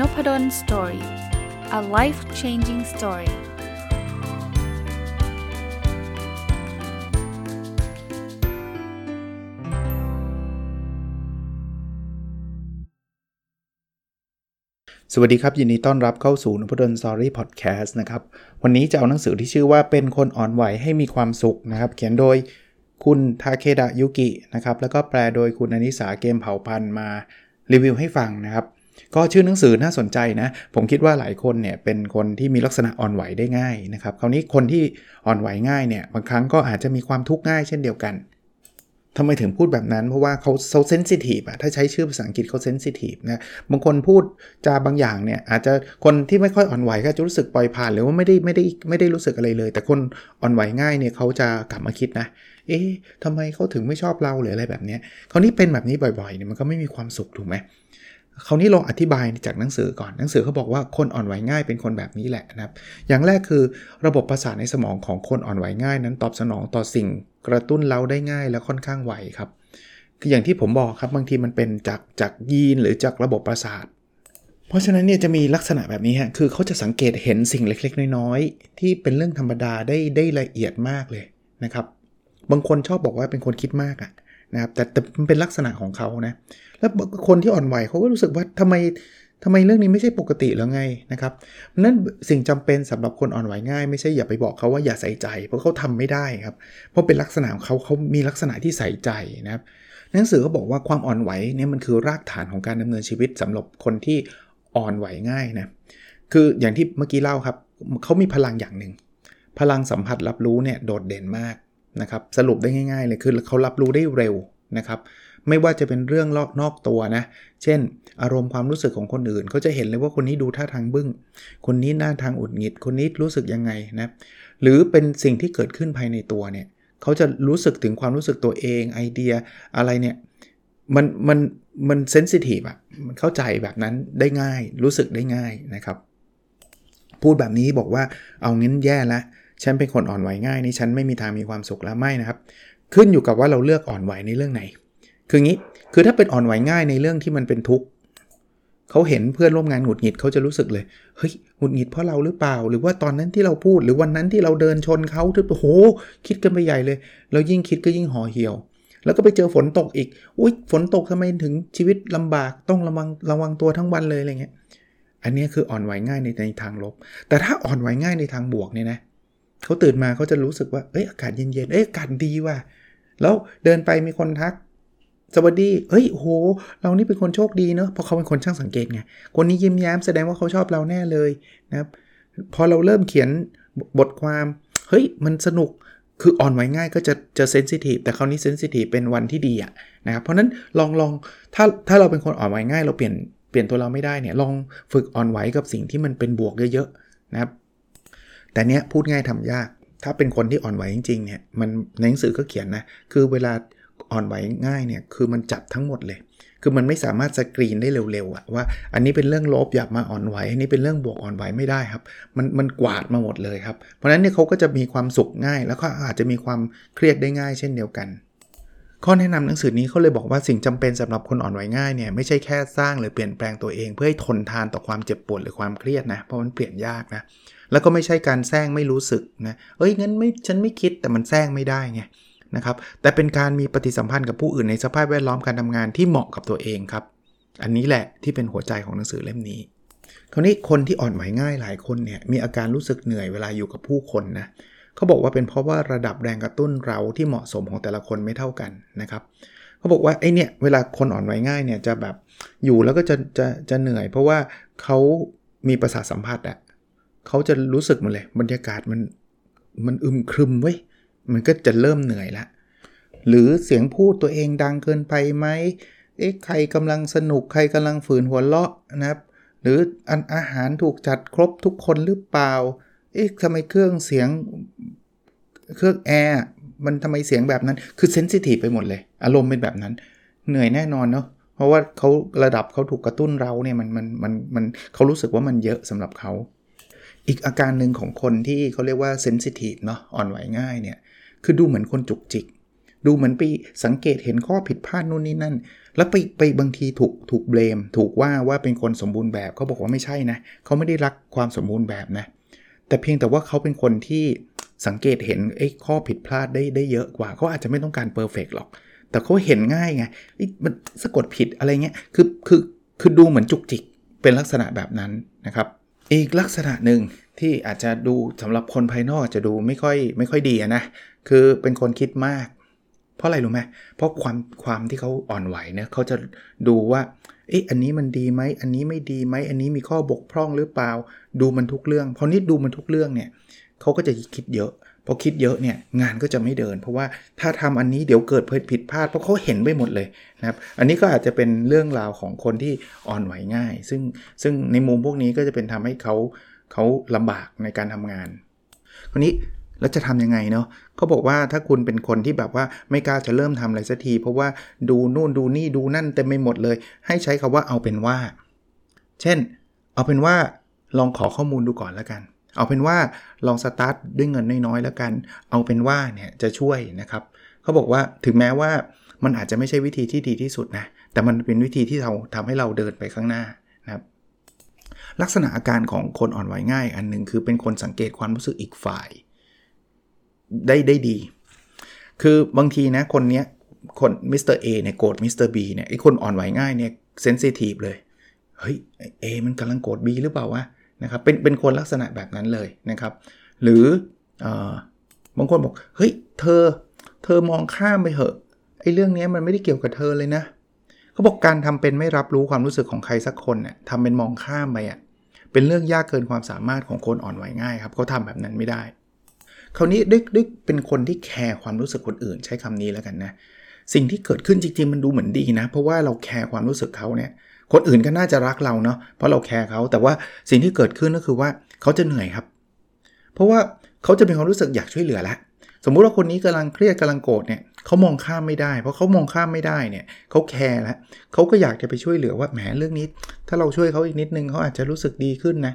Nopadol Story a life changing story สวัสดีครับ ยินดีต้อนรับเข้าสู่นพดล Story Podcast นะครับ วันนี้จะเอาหนังสือที่ชื่อว่าเป็นคนอ่อนไหวให้มีความสุขนะครับ เขียนโดยคุณทาเคดะยุกินะครับ แล้วก็แปลโดยคุณอนิสาเกมเผ่าพันธ์มารีวิวให้ฟังนะครับ ก็ชื่อหนังสือน่าสนใจนะ ผมคิดว่าหลายคนเนี่ยเป็นคนที่มีลักษณะอ่อนไหวได้ง่ายนะครับ คราวนี้คนที่อ่อนไหวง่ายเนี่ยบางครั้งก็อาจจะมีความทุกข์ง่ายเช่นเดียวกันทำไมถึงพูดแบบนั้น เพราะว่าเขาเขาเซนซิทีฟอะถ้าใช้ชื่อภาษาอังกฤษเขาเซนซิทีฟนะบางคนพูดจาบางอย่างเนี่ยอาจจะคนที่ไม่ค่อยอ่อนไหวก็จะรู้สึกปล่อยผ่านหรือว่าไม่ได้ไม่ได้ไม่ได้รู้สึกอะไรเลย แต่คนอ่อนไหวง่ายเนี่ยเขาจะกลับมาคิดนะ เอ๊ะทำไมเขาถึงไม่ชอบเราหรืออะไรแบบนี้คราวนี้เป็นแบบนี้บ่อยๆเนี่ยมันก็ไม่มีความสุขถูกไหม คราวนี้ลองอธิบายจากหนังสือก่อนหนังสือเขาบอกว่าคนอ่อนไหวง่ายเป็นคนแบบนี้แหละนะครับ อย่างแรกคือระบบประสาทในสมองของคนอ่อนไหวง่ายนั้นตอบสนองต่อสิ่งกระตุ้นเราได้ง่ายและค่อนข้างไวครับคืออย่างที่ผมบอกครับบางทีมันเป็นจากจากยีนหรือจากระบบประสาท เพราะฉะนั้นเนี่ยจะมีลักษณะแบบนี้ฮะคือเขาจะสังเกตเห็นสิ่งเล็กๆ น้อยๆ ที่เป็นเรื่องธรรมดาได้ได้ละเอียดมากเลยนะครับ บางคนชอบบอกว่าเป็นคนคิดมากอะ นะครับแต่แต่มันเป็นลักษณะของเขานะแล้วคนที่อ่อนไหวเขาก็รู้สึกว่าทำไมทำไมเรื่องนี้ไม่ใช่ปกติแล้วไงนะครับนั้นสิ่งจำเป็นสำหรับคนอ่อนไหวง่าย ไม่ใช่อย่าไปบอกเขาว่าอย่าใส่ใจ เพราะเขาทำไม่ได้ครับ เพราะเป็นลักษณะของเขาเขามีลักษณะที่ใส่ใจนะครับหนังสือเขาบอกว่าความอ่อนไหวเนี่ยมันคือรากฐานของการดำเนินชีวิตสำหรับคนที่อ่อนไหวง่ายนะคืออย่างที่เมื่อกี้เล่าครับเขามีพลังอย่างหนึ่งพลังสัมผัสรับรู้เนี่ยโดดเด่นมาก นะครับสรุปได้ง่ายๆเลยคือเขารับรู้ได้เร็วนะครับไม่ว่าจะเป็นเรื่องลอกนอกตัวนะ เช่น อารมณ์ความรู้สึกของคนอื่นเขาจะเห็นเลยว่าคนนี้ดูท่าทางบึง้ง คนนี้หน้าทางอุดหงิด คนนี้รู้สึกยังไงนะ หรือเป็นสิ่งที่เกิดขึ้นภายในตัวเนี่ยเขาจะรู้สึกถึงความรู้สึกตัวเองไอเดียอะไรเนี่ย มันมันมันเซนซิทีฟอะมันเข้าใจแบบนั้นได้ง่าย รู้สึกได้ง่ายนะครับ พูดแบบนี้บอกว่าเอางั้นแย่แล้ว ฉันเป็นคนอ่อนไหวง่ายนี่ฉันไม่มีทางมีความสุขแล้วไม่นะครับ ขึ้นอยู่กับว่าเราเลือกอ่อนไหวในเรื่องไหน คืองี้คือถ้าเป็นอ่อนไหวง่ายในเรื่องที่มันเป็นทุกข์เขาเห็นเพื่อนร่วมงานหงุดหงิดเขาจะรู้สึกเลยเฮ้ยหงุดหงิดเพราะเราหรือเปล่า หรือว่าตอนนั้นที่เราพูดหรือวันนั้นที่เราเดินชนเขาทุกโอ้โหคิดกันไปใหญ่เลย แล้วยิ่งคิดก็ยิ่งห่อเหี่ยว แล้วก็ไปเจอฝนตกอีกอุ้ยฝนตกทำไมถึงชีวิตลำบากต้องระวังระวังตัวทั้งวันเลยอะไรเงี้ยอันนี้คืออ่อนไหวง่ายในในทางลบ แต่ถ้าอ่อนไหวง่ายในทางบวกเนี่ยนะ เขาตื่นมาเขาจะรู้สึกว่า เอ้ยอากาศเย็นๆ เอ้ยอากาศดีว่ะ แล้วเดินไปมีคนทัก สวัสดีเฮ้ยโห เรานี่เป็นคนโชคดีเนาะ เพราะเขาเป็นคนช่างสังเกตไง คนนี้ยิ้มแย้มแสดงว่าเขาชอบเราแน่เลยนะครับ พอเราเริ่มเขียนบทความ เฮ้ย มันสนุก คืออ่อนไหวง่ายก็จะจะเซนซิทีฟ แต่คราวนี้เซนซิทีฟเป็นวันที่ดีอะนะครับ เพราะนั้นลองลองถ้าถ้าเราเป็นคนอ่อนไหวง่าย เราเปลี่ยนเปลี่ยนตัวเราไม่ได้เนี่ย ลองฝึกอ่อนไหวกับสิ่งที่มันเป็นบวกเยอะๆนะครับ แต่เนี้ยพูดง่ายทำยาก ถ้าเป็นคนที่อ่อนไหวจริงๆเนี่ยมันในหนังสือก็เขียนนะคือเวลาอ่อนไหวง่ายเนี่ยคือมันจับทั้งหมดเลย คือมันไม่สามารถสกรีนได้เร็วๆอะว่าอันนี้เป็นเรื่องลบอยากมาอ่อนไหวอันนี้เป็นเรื่องบวกอ่อนไหวไม่ได้ครับ มันมันกวาดมาหมดเลยครับ เพราะฉะนั้นเนี่ยเขาก็จะมีความสุขง่าย แล้วก็อาจจะมีความเครียดได้ง่ายเช่นเดียวกัน ข้อแนะนำหนังสือนี้เขาเลยบอกว่าสิ่งจำเป็นสำหรับคนอ่อนไหวง่ายเนี่ยไม่ใช่แค่สร้างหรือเปลี่ยนแปลงตัวเอง เพื่อให้ทนทานต่อความเจ็บปวดหรือความเครียดนะเพราะมันเปลี่ยนยากนะ แล้วก็ไม่ใช่การแซงไม่รู้สึกนะเอ้ยงั้นไม่ฉันไม่คิดแต่มันแซงไม่ได้ไงนะครับแต่เป็นการมีปฏิสัมพันธ์กับผู้อื่นในสภาพแวดล้อมการทำงานที่เหมาะกับตัวเองครับ อันนี้แหละที่เป็นหัวใจของหนังสือเล่มนี้ คราวนี้คนที่อ่อนไหวง่ายหลายคนเนี่ยมีอาการรู้สึกเหนื่อยเวลาอยู่กับผู้คนนะเขาบอกว่าเป็นเพราะว่าระดับแรงกระตุ้นเราที่เหมาะสมของแต่ละคนไม่เท่ากันนะครับเขาบอกว่าไอเนี่ยเวลาคนอ่อนไหวง่ายเนี่ยจะแบบอยู่แล้วก็จะจะจะเหนื่อย เพราะว่าเขามีประสาทสัมผัสอะ เขาจะรู้สึกมันเลยบรรยากาศมันมันอึมครึมเว้ยมันก็จะเริ่มเหนื่อยละหรือเสียงพูดตัวเองดังเกินไปไหมเอ๊ะใครกำลังสนุกใครกำลังฝืนหัวเราะนะครับ หรืออันอาหารถูกจัดครบทุกคนหรือเปล่าเอ๊ะทำไมเครื่องเสียงเครื่องแอร์มันทำไมเสียงแบบนั้น คือเซนซิทีฟไปหมดเลย อารมณ์เป็นแบบนั้น เหนื่อยแน่นอนเนาะ เพราะว่าเขาระดับเขาถูกกระตุ้นเราเนี่ยมันมันมันมันเขารู้สึกว่ามันเยอะสำหรับเขา อีกอาการหนึ่งของคนที่เขาเรียกว่าเซนซิทีฟเนาะอ่อนไหวง่ายเนี่ยคือดูเหมือนคนจุกจิก ดูเหมือนไปสังเกตเห็นข้อผิดพลาดนู่นนี่นั่น แล้วไปไปบางทีถูกถูกเบลม ถูกว่าว่าเป็นคนสมบูรณ์แบบเขาบอกว่าไม่ใช่นะเขาไม่ได้รักความสมบูรณ์แบบนะแต่เพียงแต่ว่าเขาเป็นคนที่สังเกตเห็นไอ้ข้อผิดพลาดได้ได้เยอะกว่าเขาอาจจะไม่ต้องการเพอร์เฟกหรอก แต่เขาเห็นง่ายไงมันสะกดผิดอะไรเงี้ยคือคือคือดูเหมือนจุกจิกเป็นลักษณะแบบนั้นนะครับ อีกลักษณะหนึ่งที่อาจจะดูสำหรับคนภายนอกจะดูไม่ค่อยไม่ค่อยดีนะ คือเป็นคนคิดมาก เพราะอะไรรู้ไหมเพราะความความที่เขาอ่อนไหวเนี่ยเขาจะดูว่าเอ๊ะอันนี้มันดีไหมอันนี้ไม่ดีไหมอันนี้มีข้อบกพร่องหรือเปล่า ดูมันทุกเรื่องพอนิดดูมันทุกเรื่องเนี่ยเขาก็จะคิดเยอะ พอคิดเยอะเนี่ยงานก็จะไม่เดิน เพราะว่าถ้าทำอันนี้เดี๋ยวเกิดผิดพลาดเพราะเขาเห็นไปหมดเลยนะครับอันนี้ก็อาจจะเป็นเรื่องราวของคนที่อ่อนไหวง่าย ซึ่งซึ่งในมุมพวกนี้ก็จะเป็นทำให้เขาเขาลำบากในการทำงานคราวนี้แล้วจะทํำยังไงเนาะเขาบอกว่าถ้าคุณเป็นคนที่แบบว่าไม่กล้าจะเริ่มทำอะไรสักที เพราะว่าดูนู่นดูนี่ดูนั่นเต็มไปหมดเลย ให้ใช้คำว่าเอาเป็นว่า เช่น เอาเป็นว่าลองขอข้อมูลดูก่อนแล้วกัน เอาเป็นว่าลองสตาร์ทด้วยเงินน้อยๆแล้วกัน เอาเป็นว่าเนี่ยจะช่วยนะครับเขาบอกว่าถึงแม้ว่ามันอาจจะไม่ใช่วิธีที่ดีที่สุดนะ แต่มันเป็นวิธีที่เราทำให้เราเดินไปข้างหน้านะครับ ลักษณะอาการของคนอ่อนไหวง่าย อันหนึ่งคือเป็นคนสังเกตความรู้สึกอีกฝ่าย ได้ได้ดี คือบางทีนะคนเนี้ยคน Mr. A เนี่ยโกรธ Mr. B เนี่ยไอคนอ่อนไหวง่ายเนี่ย sensitive เลย เฮ้ย A มันกำลังโกรธ B หรือเปล่าวะ นะครับเป็นเป็นคนลักษณะแบบนั้นเลยนะครับ หรืออบางคนบอกเฮ้ยเธอ เธอมองข้ามไปเหอะไอเรื่องนี้มันไม่ได้เกี่ยวกับเธอเลยนะเขาบอกการทำเป็นไม่รับรู้ความรู้สึกของใครสักคนเนี่ยทำเป็นมองข้ามไปอะ่ะเป็นเรื่องยากเกินความสามารถของคนอ่อนไหวง่ายครับเขาทาแบบนั้นไม่ได้คราวนี้ด้วยด้วยเป็นคนที่แคร์ความรู้สึกคนอื่นใช้คำนี้แล้วกันนะสิ่งที่เกิดขึ้นจริงๆมันดูเหมือนดีนะ เพราะว่าเราแคร์ความรู้สึกเขาเนี่ย คนอื่นก็น่าจะรักเราเนาะเพราะเราแคร์เขาแต่ว่าสิ่งที่เกิดขึ้นก็คือว่าเขาจะเหนื่อยครับ เพราะว่าเขาจะมีความรู้สึกอยากช่วยเหลือแล้วสมมุติว่าคนนี้กำลังเครียดกำลังโกรธเนี่ยเขามองข้ามไม่ได้ เพราะเขามองข้ามไม่ได้เนี่ยเขาแคร์แล้วเขาก็อยากจะไปช่วยเหลือว่าแหมเรื่องนี้ ถ้าเราช่วยเขาอีกนิดนึงเขาอาจจะรู้สึกดีขึ้นนะ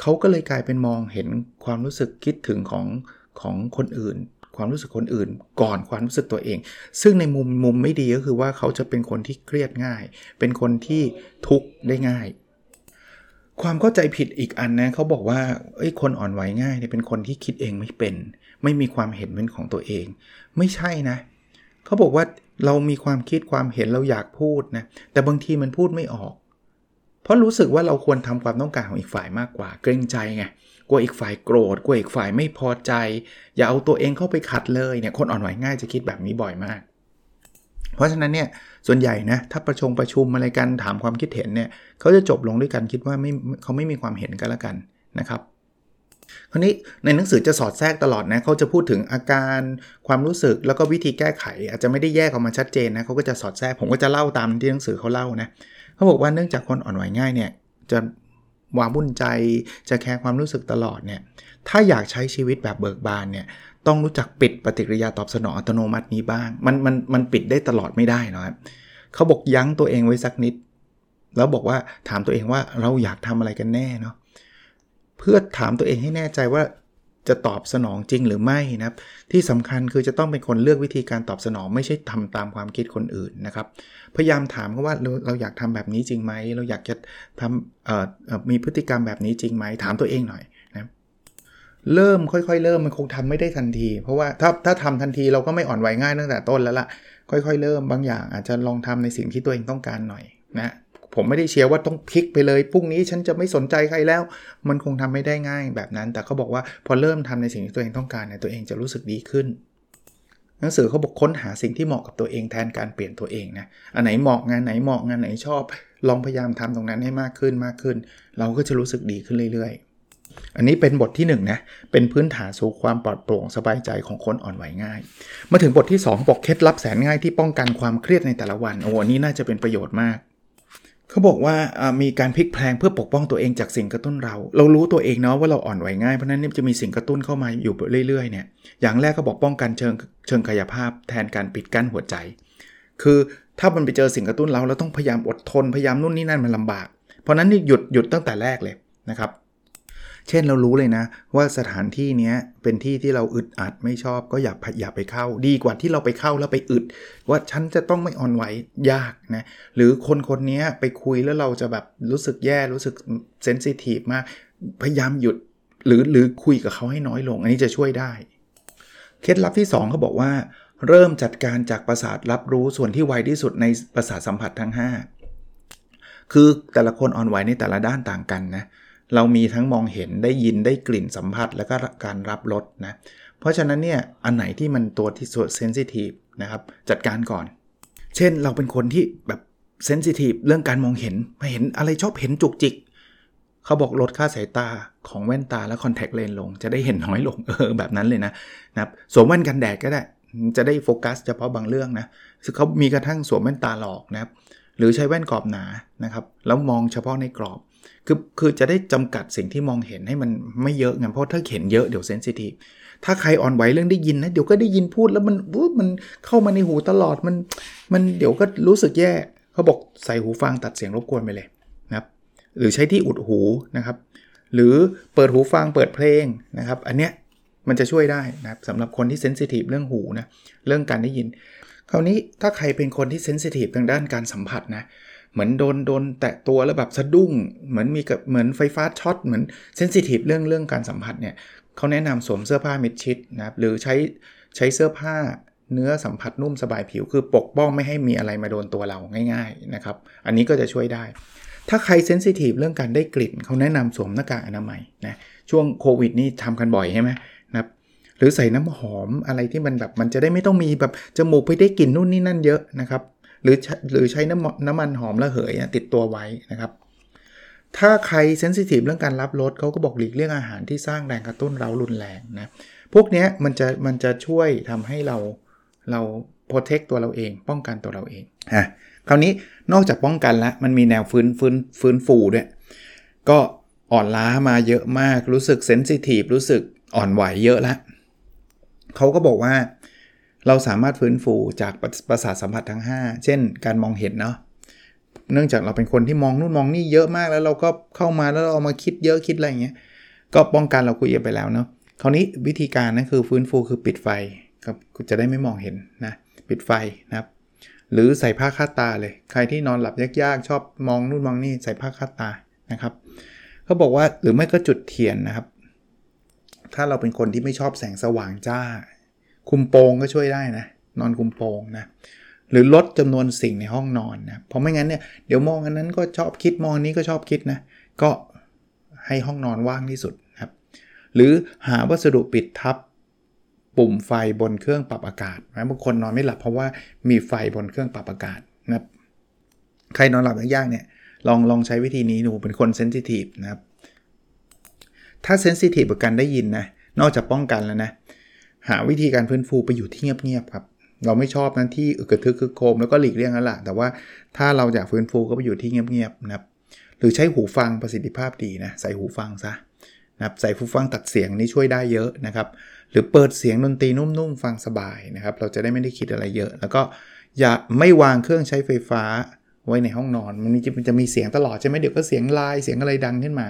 เขาก็เลยกลายเป็นมองเห็นความรู้สึกคิดถึงของของคนอื่น ความรู้สึกคนอื่น ก่อนความรู้สึกตัวเอง ซึ่งในมุมมุมไม่ดีก็คือว่าเขาจะเป็นคนที่เครียดง่าย เป็นคนที่ทุกข์ได้ง่าย ความเข้าใจผิดอีกอันนะเขาบอกว่าไอ้คนอ่อนไหวง่ายเนี่ยเป็นคนที่คิดเองไม่เป็น ไม่มีความเห็นเป็นของตัวเอง ไม่ใช่นะเขาบอกว่าเรามีความคิดความเห็นเราอยากพูดนะแต่บางทีมันพูดไม่ออก เพราะรู้สึกว่าเราควรทำความต้องการของอีกฝ่ายมากกว่า เกรงใจไง กลัวอีกฝ่ายโกรธกลัวอีกฝ่ายไม่พอใจ อย่าเอาตัวเองเข้าไปขัดเลยเนี่ยคนอ่อนไหวง่ายจะคิดแบบนี้บ่อยมาก เพราะฉะนั้นเนี่ยส่วนใหญ่นะถ้าประชงประชุมอะไรกันถามความคิดเห็นเนี่ยเขาจะจบลงด้วยกันคิดว่าไม่เขาไม่มีความเห็นกันแล้วกันนะครับคราวนี้ในหนังสือจะสอดแทรกตลอดนะเขาจะพูดถึงอาการความรู้สึกแล้วก็วิธีแก้ไข อาจจะไม่ได้แยกออกมาชัดเจนนะเขาก็จะสอดแทรกผมก็จะเล่าตามที่หนังสือเขาเล่านะเขาบอกว่าเนื่องจากคนอ่อนไหวง่ายเนี่ยจะ วาวุ่นใจ จะแคร์ความรู้สึกตลอดเนี่ยถ้าอยากใช้ชีวิตแบบเบิกบานเนี่ยต้องรู้จักปิดปฏิกิริยาตอบสนองอัตโนมัตินี้บ้าง มันมันมันปิดได้ตลอดไม่ได้นะครับเขาบอกยั้งตัวเองไว้สักนิด แล้วบอกว่าถามตัวเองว่าเราอยากทำอะไรกันแน่เนาะเพื่อถามตัวเองให้แน่ใจว่า จะตอบสนองจริงหรือไม่นะครับ ที่สำคัญคือจะต้องเป็นคนเลือกวิธีการตอบสนองไม่ใช่ทำตามความคิดคนอื่นนะครับ พยายามถามเขาว่าเราเราอยากทำแบบนี้จริงไหม เราอยากจะทำมีพฤติกรรมแบบนี้จริงไหม ถามตัวเองหน่อยนะเริ่มค่อยๆ เริ่มมันคงทำไม่ได้ทันที เพราะว่าถ้าถ้าทำทันทีเราก็ไม่อ่อนไหวง่ายตั้งแต่ต้นแล้วล่ะ ค่อยๆ เริ่มบางอย่างอาจจะลองทำในสิ่งที่ตัวเองต้องการหน่อยนะ ผมไม่ได้เชียร์ว่าต้องพลิกไปเลยพรุ่งนี้ฉันจะไม่สนใจใครแล้ว มันคงทำไม่ได้ง่ายแบบนั้น แต่เขาบอกว่าพอเริ่มทำในสิ่งที่ตัวเองต้องการเนี่ยตัวเองจะรู้สึกดีขึ้น หนังสือเขาบอกค้นหาสิ่งที่เหมาะกับตัวเองแทนการเปลี่ยนตัวเองนะอันไหนเหมาะงานไหนเหมาะงานไหนชอบ ลองพยายามทำตรงนั้นให้มากขึ้นมากขึ้น เราก็จะรู้สึกดีขึ้นเรื่อย ๆ อันนี้เป็นบทที่1นนะเป็นพื้นฐานสู่ความปลอดโปร่งสบายใจของคนอ่อนไหวง่าย มาถึงบทที่2บอกเคล็ดลับแสนง่ายที่ป้องกันความเครียดในแต่ละวันโอ้อันนี้น่าจะเป็นประโยชน์มาก เขาบอกว่ามีการพลิกแพลงเพื่อปกป้องตัวเองจากสิ่งกระตุ้นเรา เรารู้ตัวเองเนาะว่าเราอ่อนไหวง่ายเพราะนั้นจะมีสิ่งกระตุ้นเข้ามาอยู่เรื่อยๆเนี่ยอย่างแรกก็บอกป้องกันเชิงเชิงกายภาพ แทนการปิดกั้นหัวใจ คือถ้ามันไปเจอสิ่งกระตุ้นเราเราต้องพยายามอดทนพยายามนู่นนี่นั่นมันลำบาก เพราะนั้นนี่หยุดหยุดตั้งแต่แรกเลยนะครับ เช่นเรารู้เลยนะ ว่าสถานที่นี้เป็นที่ที่เราอึดอัดไม่ชอบก็อย่าอย่าไปเข้า ดีกว่าที่เราไปเข้าแล้วไปอึด ว่าฉันจะต้องไม่อ่อนไหวยากนะหรือคนคนนี้ไปคุยแล้วเราจะแบบรู้สึกแย่รู้สึกเซนซิทีฟมากพยายามหยุดหรือหรือคุยกับเขาให้น้อยลง อันนี้จะช่วยได้ เคล็ดลับที่ 2เขาบอกว่า เริ่มจัดการจากประสาทรับรู้ส่วนที่ไวที่สุดในประสาทสัมผัสทั้ง 5 คือแต่ละคนอ่อนไหวในแต่ละด้านต่างกันนะเเรามีทั้งมองเห็นได้ยินได้กลิ่นสัมผัส แล้วก็การรับรสนะ เพราะฉะนั้นเนี่ยอันไหนที่มันตัวที่สุดเซนซิทีฟนะครับจัดการก่อน เช่นเราเป็นคนที่แบบเซนซิทีฟเรื่องการมองเห็นมาเห็นอะไรชอบเห็นจุกจิกเขาบอกลดค่าสายตาของแว่นตาและคอนแทคเลนส์ลง จะได้เห็นน้อยลงเออแบบนั้นเลยนะนะครับสวมแว่นกันแดดก็ได้ จะได้โฟกัสเฉพาะบางเรื่องนะคือเขามีกระทั่งสวมแว่นตาหลอกนะครับหรือใช้แว่นกรอบหนานะครับแล้วมองเฉพาะในกรอบ คือคือจะได้จำกัดสิ่งที่มองเห็นให้มันไม่เยอะไงเพราะถ้าเห็นเยอะเดี๋ยวเซนซิทีฟถ้าใครอ่อนไหวเรื่องได้ยินนะเดี๋ยวก็ได้ยินพูดแล้วมันมันเข้ามาในหูตลอดมัน มันเดี๋ยวก็รู้สึกแย่เขาบอกใส่หูฟังตัดเสียงรบกวนไปเลยนะครับ หรือใช้ที่อุดหูนะครับ หรือเปิดหูฟังเปิดเพลงนะครับ อันเนี้ยมันจะช่วยได้นะครับสำหรับคนที่ sensitive เรื่องหูนะเรื่องการได้ยิน คราวนี้ถ้าใครเป็นคนที่ sensitive ทางด้านการสัมผัสนะ เหมือนโดนโดนแตะตัวแล้วแบบสะดุ้ง เหมือนมีกับเหมือนไฟฟ้าช็อตเหมือน sensitive เรื่องเรื่องการสัมผัสเนี่ยเขาแนะนำสวมเสื้อผ้ามิดชิดนะครับหรือใช้ใช้เสื้อผ้าเนื้อสัมผัสนุ่มสบายผิวคือปกป้องไม่ให้มีอะไรมาโดนตัวเราง่ายๆนะครับ อันนี้ก็จะช่วยได้ ถ้าใคร sensitive เรื่องการได้กลิ่นเขาแนะนำสวมหน้ากากอนามัยนะช่วงโควิดนี่ทำกันบ่อยใช่ไหมนะครับหรือใส่น้ำหอมอะไรที่มันแบบมันจะได้ไม่ต้องมีแบบจมูกไปได้กลิ่นนู่นนี่นั่นเยอะนะครับ หรือหรือใช้น้ำน้ำมันหอมระเหยติดตัวไว้นะครับ ถ้าใคร sensitive เรื่องการรับรสเขาก็บอกหลีกเลี่ยงอาหารที่สร้างแรงกระตุ้นเรารุนแรงนะพวกนี้มันจะมันจะช่วยทำให้เราเราโปรเทคตัวเราเอง ป้องกันตัวเราเองอะคราวนี้นอกจากป้องกันแล้วมันมีแนวฟื้นฟื้นฟื้นฟูด้วยก็อ่อนล้ามาเยอะมากรู้สึกเซนซิทีฟรู้สึกอ่อนไหวเยอะแล้วเขาก็บอกว่า เราสามารถฟื้นฟูจากประสาทสัมผัสทั้ง 5 เช่น การมองเห็นเนาะเนื่องจากเราเป็นคนที่มองนู่นมองนี่เยอะมากแล้วเราก็เข้ามาแล้วเราเอามาคิดเยอะคิดอะไรอย่างเงี้ยก็ป้องกันเราคุยไปแล้วเนาะคราวนี้วิธีการนะคือฟื้นฟูคือปิดไฟครับจะได้ไม่มองเห็นนะปิดไฟนะครับ หรือใส่ผ้าคาดตาเลย ใครที่นอนหลับยากๆ ชอบมองนู่นมองนี่ใส่ผ้าคาดตานะครับเขาบอกว่าหรือไม่ก็จุดเทียนนะครับ ถ้าเราเป็นคนที่ไม่ชอบแสงสว่างจ้า คุมโปงก็ช่วยได้นะ นอนคุมโปงนะ หรือลดจำนวนสิ่งในห้องนอนนะ เพราะไม่งั้นเนี่ยเดี๋ยวมองอันนั้นก็ชอบคิดมองนี้ก็ชอบคิดนะ ก็ให้ห้องนอนว่างที่สุดครับ หรือหาวัสดุปิดทับปุ่มไฟบนเครื่องปรับอากาศนะบางคนนอนไม่หลับเพราะว่ามีไฟบนเครื่องปรับอากาศนะครับ ใครนอนหลับยากๆเนี่ยลองลองใช้วิธีนี้ดูเป็นคนเซนซิทีฟนะครับ ถ้าเซนซิทีฟกับการได้ยินนะนอกจากป้องกันแล้วนะ หาวิธีการฟื้นฟูไปอยู่ที่เงียบๆครับ เราไม่ชอบนั้นที่อึกระทึกคึกโคมแล้วก็หลีกเลี่ยงนั่นแหละแต่ว่าถ้าเราอยากฟื้นฟูก็ไปอยู่ที่เงียบๆนะครับ หรือใช้หูฟังประสิทธิภาพดีนะใส่หูฟังซะนะครับใส่หูฟังตัดเสียงนี่ช่วยได้เยอะนะครับ หรือเปิดเสียงดนตรีนุ่มๆฟังสบายนะครับ เราจะได้ไม่ได้คิดอะไรเยอะ แล้วก็อย่าไม่วางเครื่องใช้ไฟฟ้าไว้ในห้องนอน มันจะมันจะมีเสียงตลอดใช่ไหมเดี๋ยวก็เสียงลายเสียงอะไรดังขึ้นมา